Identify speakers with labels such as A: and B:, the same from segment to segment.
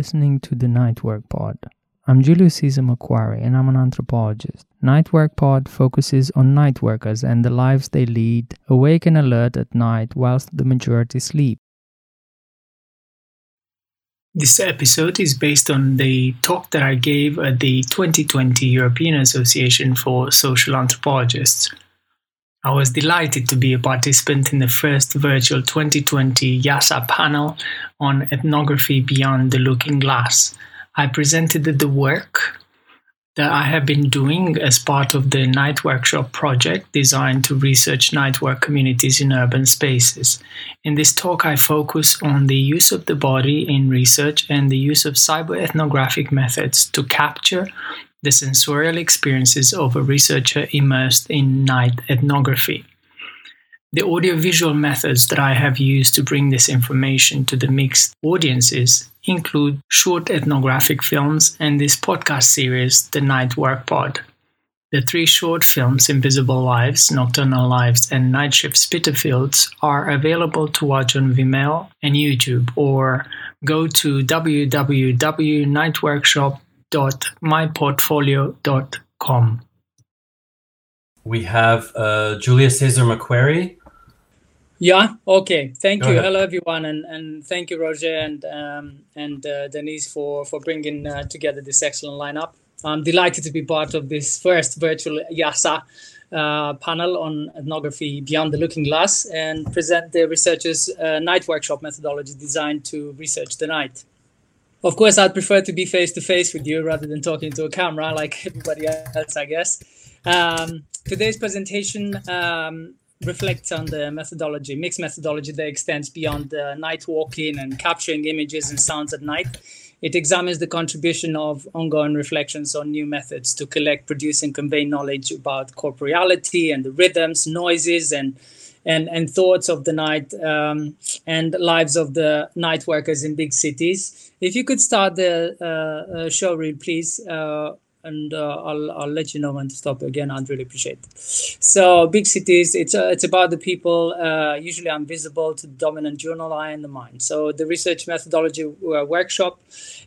A: listening to the Nightwork Pod. I'm Julius Caesar Macquarie and I'm an anthropologist. Nightwork Pod focuses on night workers and the lives they lead, awake and alert at night whilst the majority sleep.
B: This episode is based on the talk that I gave at the 2020 European Association for Social Anthropologists. I was delighted to be a participant in the first virtual 2020 EASA panel on ethnography beyond the looking glass. I presented the work that I have been doing as part of the Night Workshop project designed to research night work communities in urban spaces. In this talk, I focus on the use of the body in research and the use of cyber-ethnographic methods to capture the sensorial experiences of a researcher immersed in night ethnography. The audiovisual methods that I have used to bring this information to the mixed audiences include short ethnographic films and this podcast series, The Night Work Pod. The three short films, Invisible Lives, Nocturnal Lives, and Night Shift Spitalfields, are available to watch on Vimeo and YouTube, or go to www.nightworkshop.com www.myportfolio.com.
C: We have uh, Julius Caesar Macquarie.
D: Yeah. Okay. Thank Go you. Ahead. Hello, everyone, and, and thank you, Roger and um, and uh, Denise for for bringing uh, together this excellent lineup. I'm delighted to be part of this first virtual EASA uh, panel on ethnography beyond the looking glass and present the researchers' uh, night workshop methodology designed to research the night. Of course, I'd prefer to be face to face with you rather than talking to a camera like everybody else, I guess. Um, today's presentation um, reflects on the methodology, mixed methodology that extends beyond uh, night walking and capturing images and sounds at night. It examines the contribution of ongoing reflections on new methods to collect, produce, and convey knowledge about corporeality and the rhythms, noises, and and and thoughts of the night um, and lives of the night workers in big cities. If you could start the uh, uh, show reel, please, uh, and uh, I'll I'll let you know when to stop again. I'd really appreciate it. So big cities, it's uh, it's about the people uh, usually invisible to the dominant journal eye and the mind. So the research methodology workshop,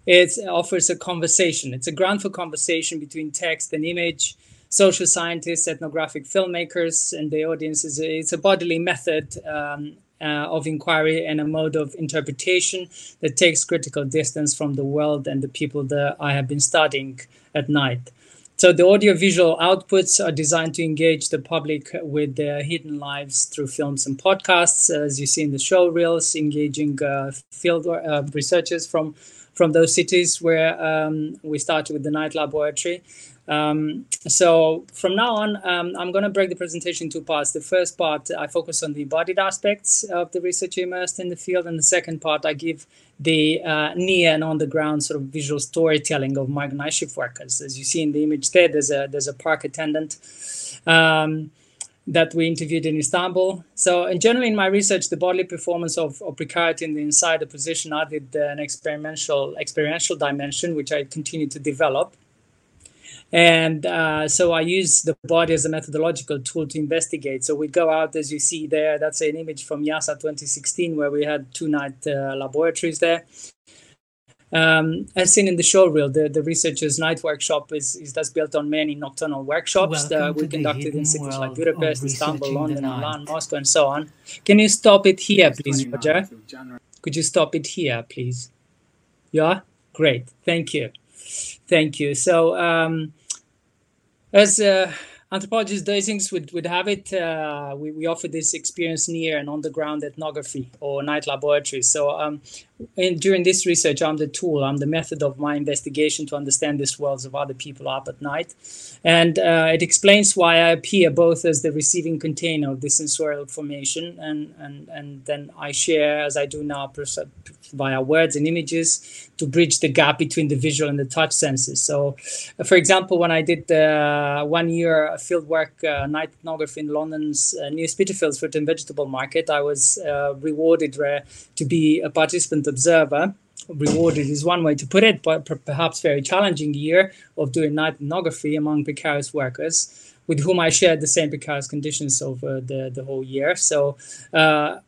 D: it offers a conversation. It's a ground for conversation between text and image social scientists, ethnographic filmmakers, and the audience is a, it's a bodily method um, uh, of inquiry and a mode of interpretation that takes critical distance from the world and the people that I have been studying at night. So the audiovisual outputs are designed to engage the public with their hidden lives through films and podcasts, as you see in the show reels, engaging uh, field uh, researchers from from those cities where um, we started with the night laboratory. Um, so from now on, um, I'm going to break the presentation into parts. The first part, I focus on the embodied aspects of the research immersed in the field. And the second part, I give the uh, near and on the ground sort of visual storytelling of migrant shift workers. As you see in the image there, there's a, there's a park attendant um, that we interviewed in Istanbul. So, in general, in my research, the bodily performance of, of precarity in the insider position added an experimental experiential dimension, which I continue to develop. And uh, so I use the body as a methodological tool to investigate. So we go out, as you see there, that's an image from EASA 2016, where we had two night uh, laboratories there. Um, as seen in the show reel, the, the researchers' night workshop is, is that's built on many nocturnal workshops that we conducted in cities like Budapest, Istanbul, London, Milan, Moscow, and so on. Can you stop it here, please, Roger? Could you stop it here, please? Yeah, great. Thank you. Thank you. So, um, as uh, anthropologists things would, would have it, uh, we, we offer this experience near and on the ground ethnography or night laboratories. So um, in, during this research, I'm the tool, I'm the method of my investigation to understand these worlds of other people up at night. And uh, it explains why I appear both as the receiving container of this sensorial information and, and, and then I share, as I do now, via words and images to bridge the gap between the visual and the touch senses. So, uh, for example, when I did the one year fieldwork uh, night ethnography in London's uh, New Spitalfields fruit and vegetable market, I was uh, rewarded uh, to be a participant observer. Rewarded is one way to put it, but perhaps very challenging year of doing night ethnography among precarious workers with whom I shared the same precarious conditions over the, the whole year. So, uh,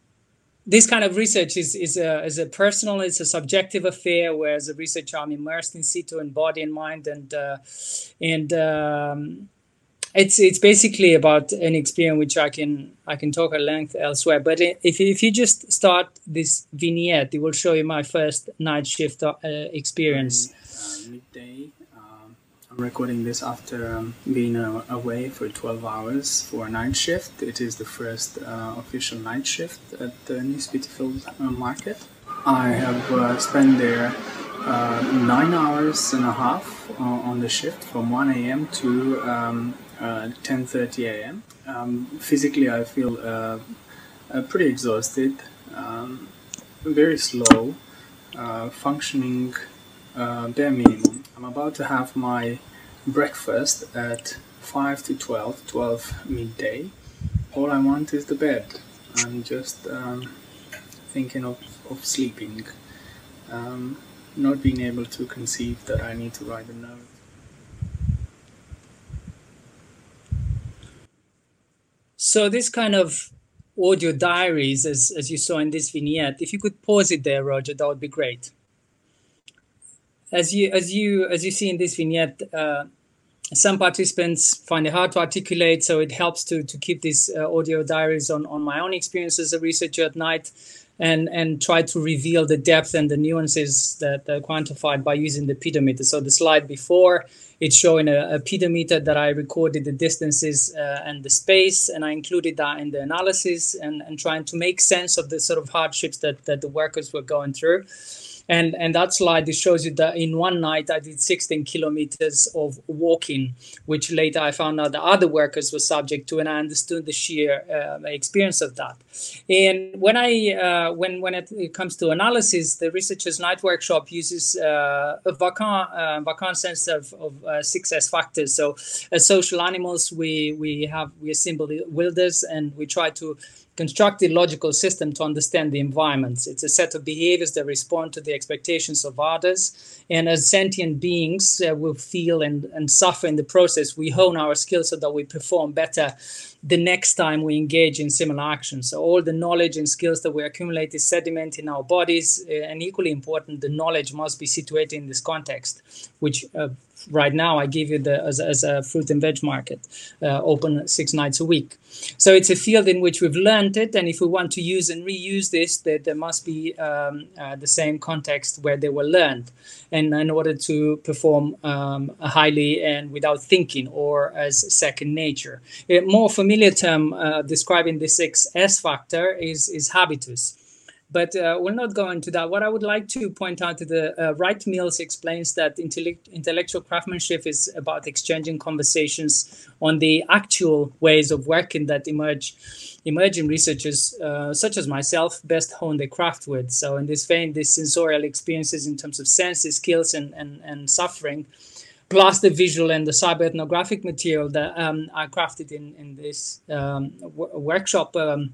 D: this kind of research is is a is a personal, it's a subjective affair. Whereas the researcher I'm immersed in situ in body and mind, and uh, and um, it's it's basically about an experience which I can I can talk at length elsewhere. But if if you just start this vignette, it will show you my first night shift uh, experience.
E: Uh, midday. Um, I'm recording this after um, being uh, away for 12 hours for a night shift. It is the first uh, official night shift at the New Spitalfields uh, Market. I have uh, spent there nine hours and a half on the shift from 1 a.m. to um, 10:30 uh, a.m. Um, physically, I feel uh, uh, pretty exhausted, um, very slow, functioning bare minimum. I'm about to have my breakfast at 5 to 12, 12 midday. All I want is the bed. I'm just um, thinking of, of sleeping, um, not being able to conceive that I need to write a note.
D: So this kind of audio diaries, as, as you saw in this vignette, if you could pause it there, Roger, that would be great. As you as you as you see in this vignette, uh, some participants find it hard to articulate, so it helps to to keep these uh, audio diaries on on my own experience as a researcher at night, and and try to reveal the depth and the nuances that are quantified by using the pedometer. So the slide before it's showing a, a pedometer that I recorded the distances uh, and the space, and I included that in the analysis and, and trying to make sense of the sort of hardships that, that the workers were going through. And, and that slide it shows you that in one night I did 16 kilometers of walking, which later I found out the other workers were subject to, and I understood the sheer uh, experience of that. And when I uh, when when it, it, comes to analysis, the researchers night workshop uses uh, a Wacquant uh, sense of, of uh, six factors. So as social animals, we we have we assemble the wilders and we try to constructed logical system to understand the environments. It's a set of behaviors that respond to the expectations of others. And as sentient beings uh, feel and, and suffer in the process, we hone our skills so that we perform better the next time we engage in similar actions. So all the knowledge and skills that we accumulate is sediment in our bodies, uh, and equally important, the knowledge must be situated in this context, which uh, right now I give you the as, as a fruit and veg market, uh, open six nights a week. So it's a field in which we've learned it, and if we want to use and reuse this, that there must be um, uh, the same context where they were learned, and in order to perform um, highly and without thinking or as second nature. A more familiar term uh, describing the six S factor is is habitus but uh, we'll not go into that. What I would like to point out to the uh, Wright Mills explains that intellect- intellectual craftsmanship is about exchanging conversations on the actual ways of working that emerge emerging researchers uh, such as myself best hone their craft with. So in this vein, these sensorial experiences in terms of senses, skills, and and, and suffering, plus the visual and the cyber-ethnographic material that um, I crafted in in this um, w- workshop. Um,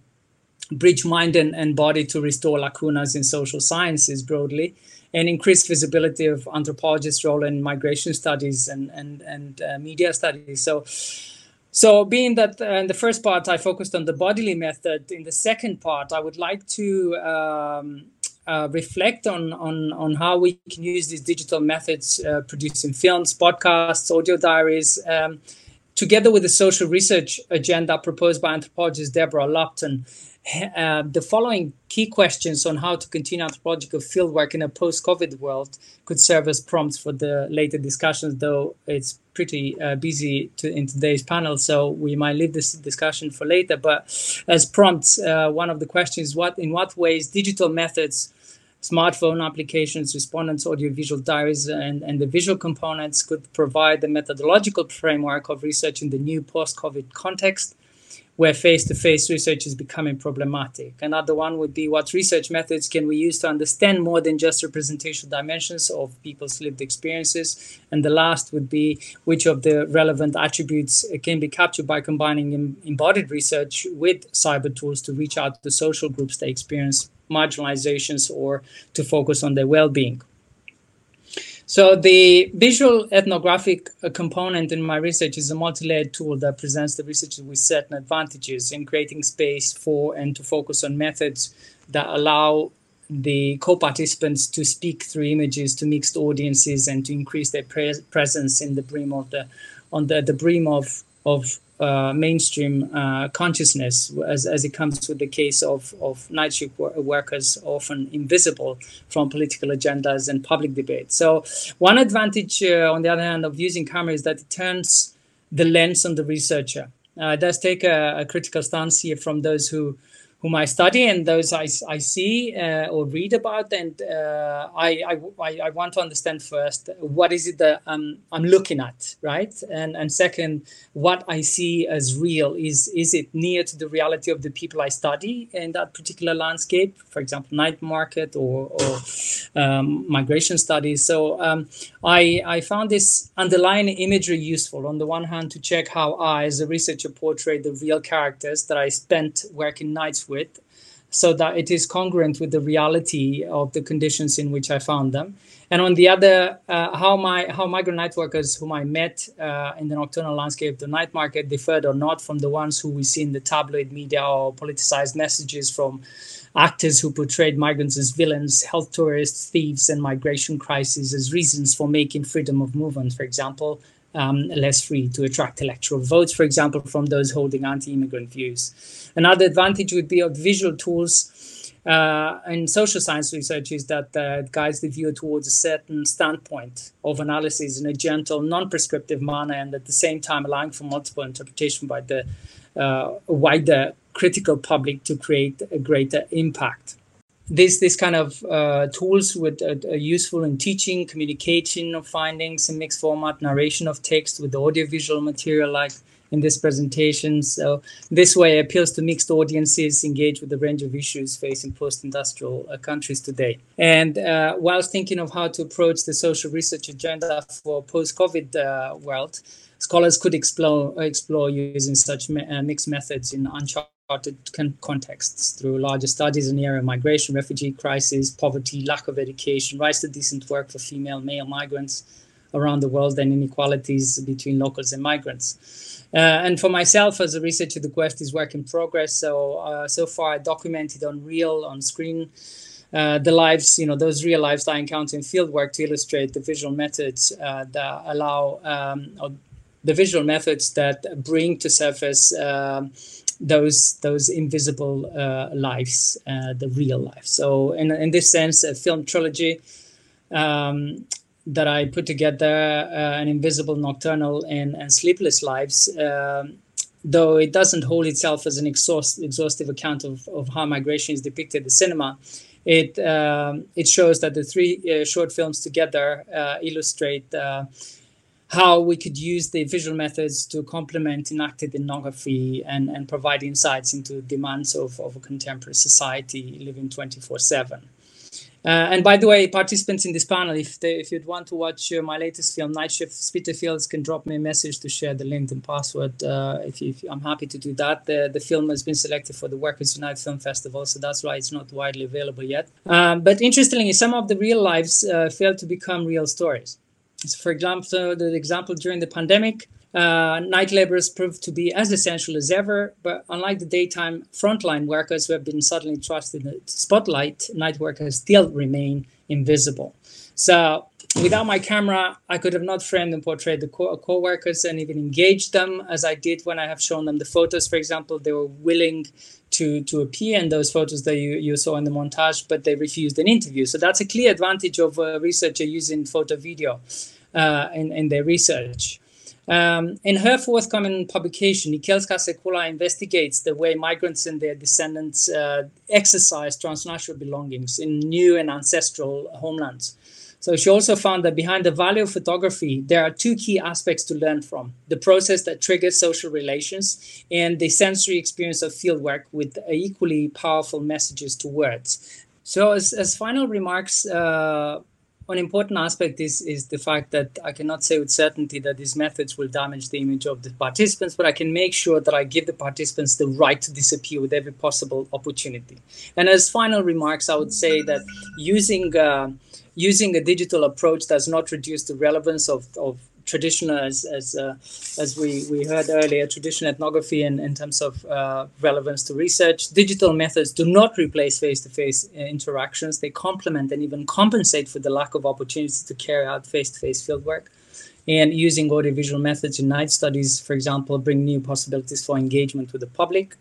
D: bridge mind and, and body to restore lacunas in social sciences broadly and increase visibility of anthropologists' role in migration studies and and and uh, media studies. So, so being that uh, in the first part I focused on the bodily method, in the second part I would like to um, uh, reflect on, on on how we can use these digital methods, uh, producing films, podcasts, audio diaries. Um, together with the social research agenda proposed by anthropologist Deborah Lupton, uh, the following key questions on how to continue anthropological fieldwork in a post-COVID world could serve as prompts for the later discussions, though it's pretty uh, busy to, in today's panel, so we might leave this discussion for later. But as prompts, uh, one of the questions: what in what ways digital methods smartphone applications, respondents, audiovisual diaries, and, and the visual components could provide the methodological framework of research in the new post COVID context where face-to-face research is becoming problematic. Another one would be what research methods can we use to understand more than just representational dimensions of people's lived experiences. And the last would be which of the relevant attributes can be captured by combining embodied research with cyber tools to reach out to the social groups they experience marginalizations or to focus on their well-being. So the visual ethnographic uh, component in my research is a multi-layered tool that presents the researchers with certain advantages in creating space for and to focus on methods that allow the co-participants to speak through images to mixed audiences and to increase their pre- presence in the brim of the on the, the brim of of uh, mainstream uh, consciousness as, as it comes with the case of, of night shift workers often invisible from political agendas and public debate. So one advantage, uh, on the other hand, of using camera is that it turns the lens on the researcher. Uh, it does take a, a critical stance here from those who whom I study and those I, I see uh, or read about. And uh, I, I, I want to understand first what is it that I'm, I'm looking at, right? And, and second, what I see as real is, is it near to the reality of the people I study in that particular landscape, for example, night market or, or um, migration studies. So um, I, I found this underlying imagery useful on the one hand to check how I, as a researcher, portray the real characters that I spent working nights with so that it is congruent with the reality of the conditions in which I found them. And on the other, uh, how my how migrant night workers whom I met uh, in the nocturnal landscape, the night market, differed or not from the ones who we see in the tabloid media or politicized messages from actors who portrayed migrants as villains, health tourists, thieves, and migration crises as reasons for making freedom of movement, for example, um, less free to attract electoral votes, for example, from those holding anti immigrant views. Another advantage would be of visual tools. Uh, in social science research is that uh, guides the viewer towards a certain standpoint of analysis in a gentle, non-prescriptive manner, and at the same time allowing for multiple interpretation by the uh, wider critical public to create a greater impact. This this kind of uh, tools would uh, are useful in teaching, communication of findings in mixed format, narration of text with audiovisual material like in this presentation. So this way appeals to mixed audiences engaged with a range of issues facing post-industrial uh, countries today. And uh, whilst thinking of how to approach the social research agenda for post-COVID uh, world, scholars could explore explore using such me- uh, mixed methods in uncharted con- contexts through larger studies in the area of migration, refugee crisis, poverty, lack of education, rights to decent work for female, male migrants around the world, and inequalities between locals and migrants. Uh, and for myself, as a researcher, the quest is work in progress. So, uh, so far, I documented on real, on screen, uh, the lives, you know, those real lives I encounter in fieldwork to illustrate the visual methods uh, that allow, um, the visual methods that bring to surface um, those those invisible uh, lives, uh, the real life. So in in this sense, a film trilogy um, that I put together, uh, an invisible, nocturnal, and, and sleepless lives. Um, though it doesn't hold itself as an exhaust, exhaustive account of, of how migration is depicted in cinema, it um, it shows that the three uh, short films together uh, illustrate how we could use the visual methods to complement enacted ethnography and, and provide insights into demands of, of a contemporary society living 24 7. Uh, and by the way, participants in this panel, if they, if you'd want to watch uh, my latest film, Night Shift Spitalfields, can drop me a message to share the link and password. Uh, if, you, if, I'm happy to do that. The, the film has been selected for the Workers Unite Film Festival, so that's why it's not widely available yet. Um, but interestingly, some of the real lives uh, failed to become real stories. So for example, the example during the pandemic, uh, night laborers proved to be as essential as ever, but unlike the daytime frontline workers who have been suddenly thrust in the spotlight, night workers still remain invisible. So without my camera, I could have not framed and portrayed the co- workers and even engaged them as I did when I have shown them the photos. For example, they were willing to to appear in those photos that you, you saw in the montage, but they refused an interview. So that's a clear advantage of a researcher using photo video uh, in, in their research. Um, in her forthcoming publication, Nikielska-Sekula investigates the way migrants and their descendants uh, exercise transnational belongings in new and ancestral homelands. So she also found that behind the value of photography, there are two key aspects to learn from the process that triggers social relations and the sensory experience of fieldwork with equally powerful messages to words. So, as, as final remarks, uh, one important aspect is is the fact that I cannot say with certainty that these methods will damage the image of the participants, but I can make sure that I give the participants the right to disappear with every possible opportunity. And as final remarks, I would say that using uh, using a digital approach does not reduce the relevance of, of traditional, as as uh, as we we heard earlier, traditional ethnography in, in terms of uh, relevance to research. Digital methods do not replace face-to-face uh, interactions. They complement and even compensate for the lack of opportunities to carry out face-to-face fieldwork. And using audiovisual methods in night studies, for example, bring new possibilities for engagement with the public.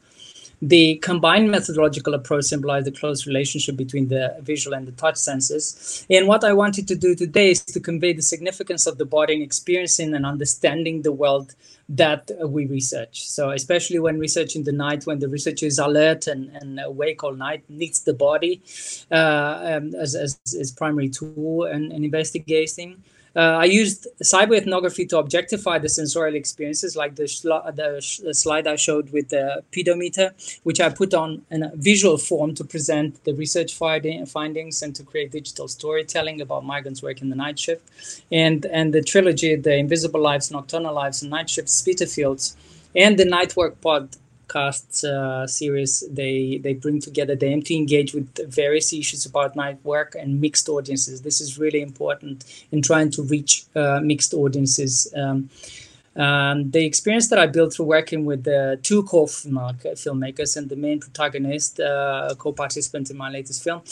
D: The combined methodological approach symbolizes the close relationship between the visual and the touch senses. And what I wanted to do today is to convey the significance of the body in experiencing and understanding the world that we research. So, especially when researching the night, when the researcher is alert and, and awake all night, needs the body uh, um, as, as, as primary tool and, and investigating. Uh, I used cyberethnography to objectify the sensorial experiences, like the, the, sh- the, slide I showed with the pedometer, which I put on in a visual form to present the research findings and to create digital storytelling about migrants working the night shift. And, and the trilogy, The Invisible Lives, Nocturnal Lives, and Night Shift Spitalfields, and the Night Work Pod podcast uh, series, they they bring together they aim to engage with various issues about night work and mixed audiences. This is really important in trying to reach uh, mixed audiences. Um, um, the experience that I built through working with the two co-filmmakers and the main protagonist, uh, co-participant in my latest film,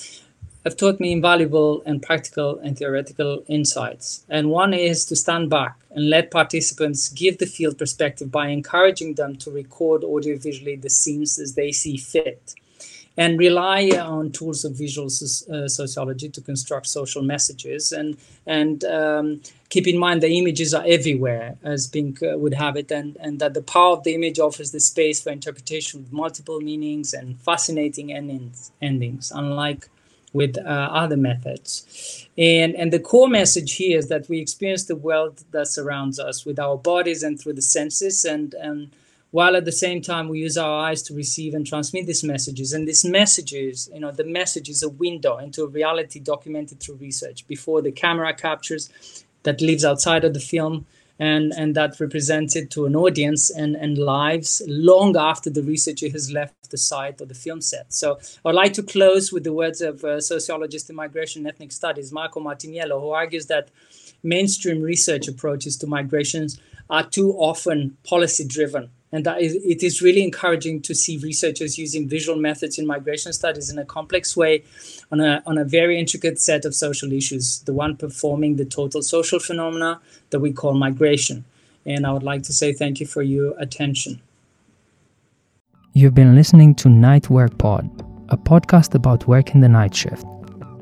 D: have taught me invaluable and practical and theoretical insights. And one is to stand back and let participants give the field perspective by encouraging them to record audiovisually the scenes as they see fit and rely on tools of visual uh, sociology to construct social messages. And and um, keep in mind the images are everywhere as Pink uh, would have it and, and that the power of the image offers the space for interpretation with multiple meanings and fascinating endings, endings unlike with uh, other methods. And, and the core message here is that we experience the world that surrounds us with our bodies and through the senses, and, and while at the same time we use our eyes to receive and transmit these messages. And these messages, you know, the message is a window into a reality documented through research before the camera captures that lives outside of the film and and that represented to an audience and and lives long after the researcher has left the site or the film set. So I'd like to close with the words of uh, sociologist in migration and ethnic studies Marco Martiniello, who argues that mainstream research approaches to migrations are too often policy driven and that is, it is really encouraging to see researchers using visual methods in migration studies in a complex way on a, on a very intricate set of social issues, the one performing the total social phenomena that we call migration. And I would like to say thank you for your attention.
A: You've been listening to Night Work Pod, a podcast about work in the night shift.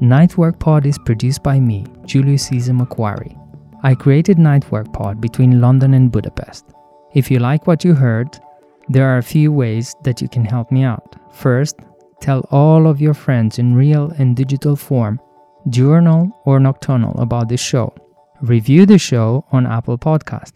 A: Night Work Pod is produced by me, Julius Caesar Macquarie. I created Night Work Pod between London and Budapest. If you like what you heard, there are a few ways that you can help me out. First, tell all of your friends in real and digital form, diurnal or nocturnal, about this show. Review the show on Apple Podcast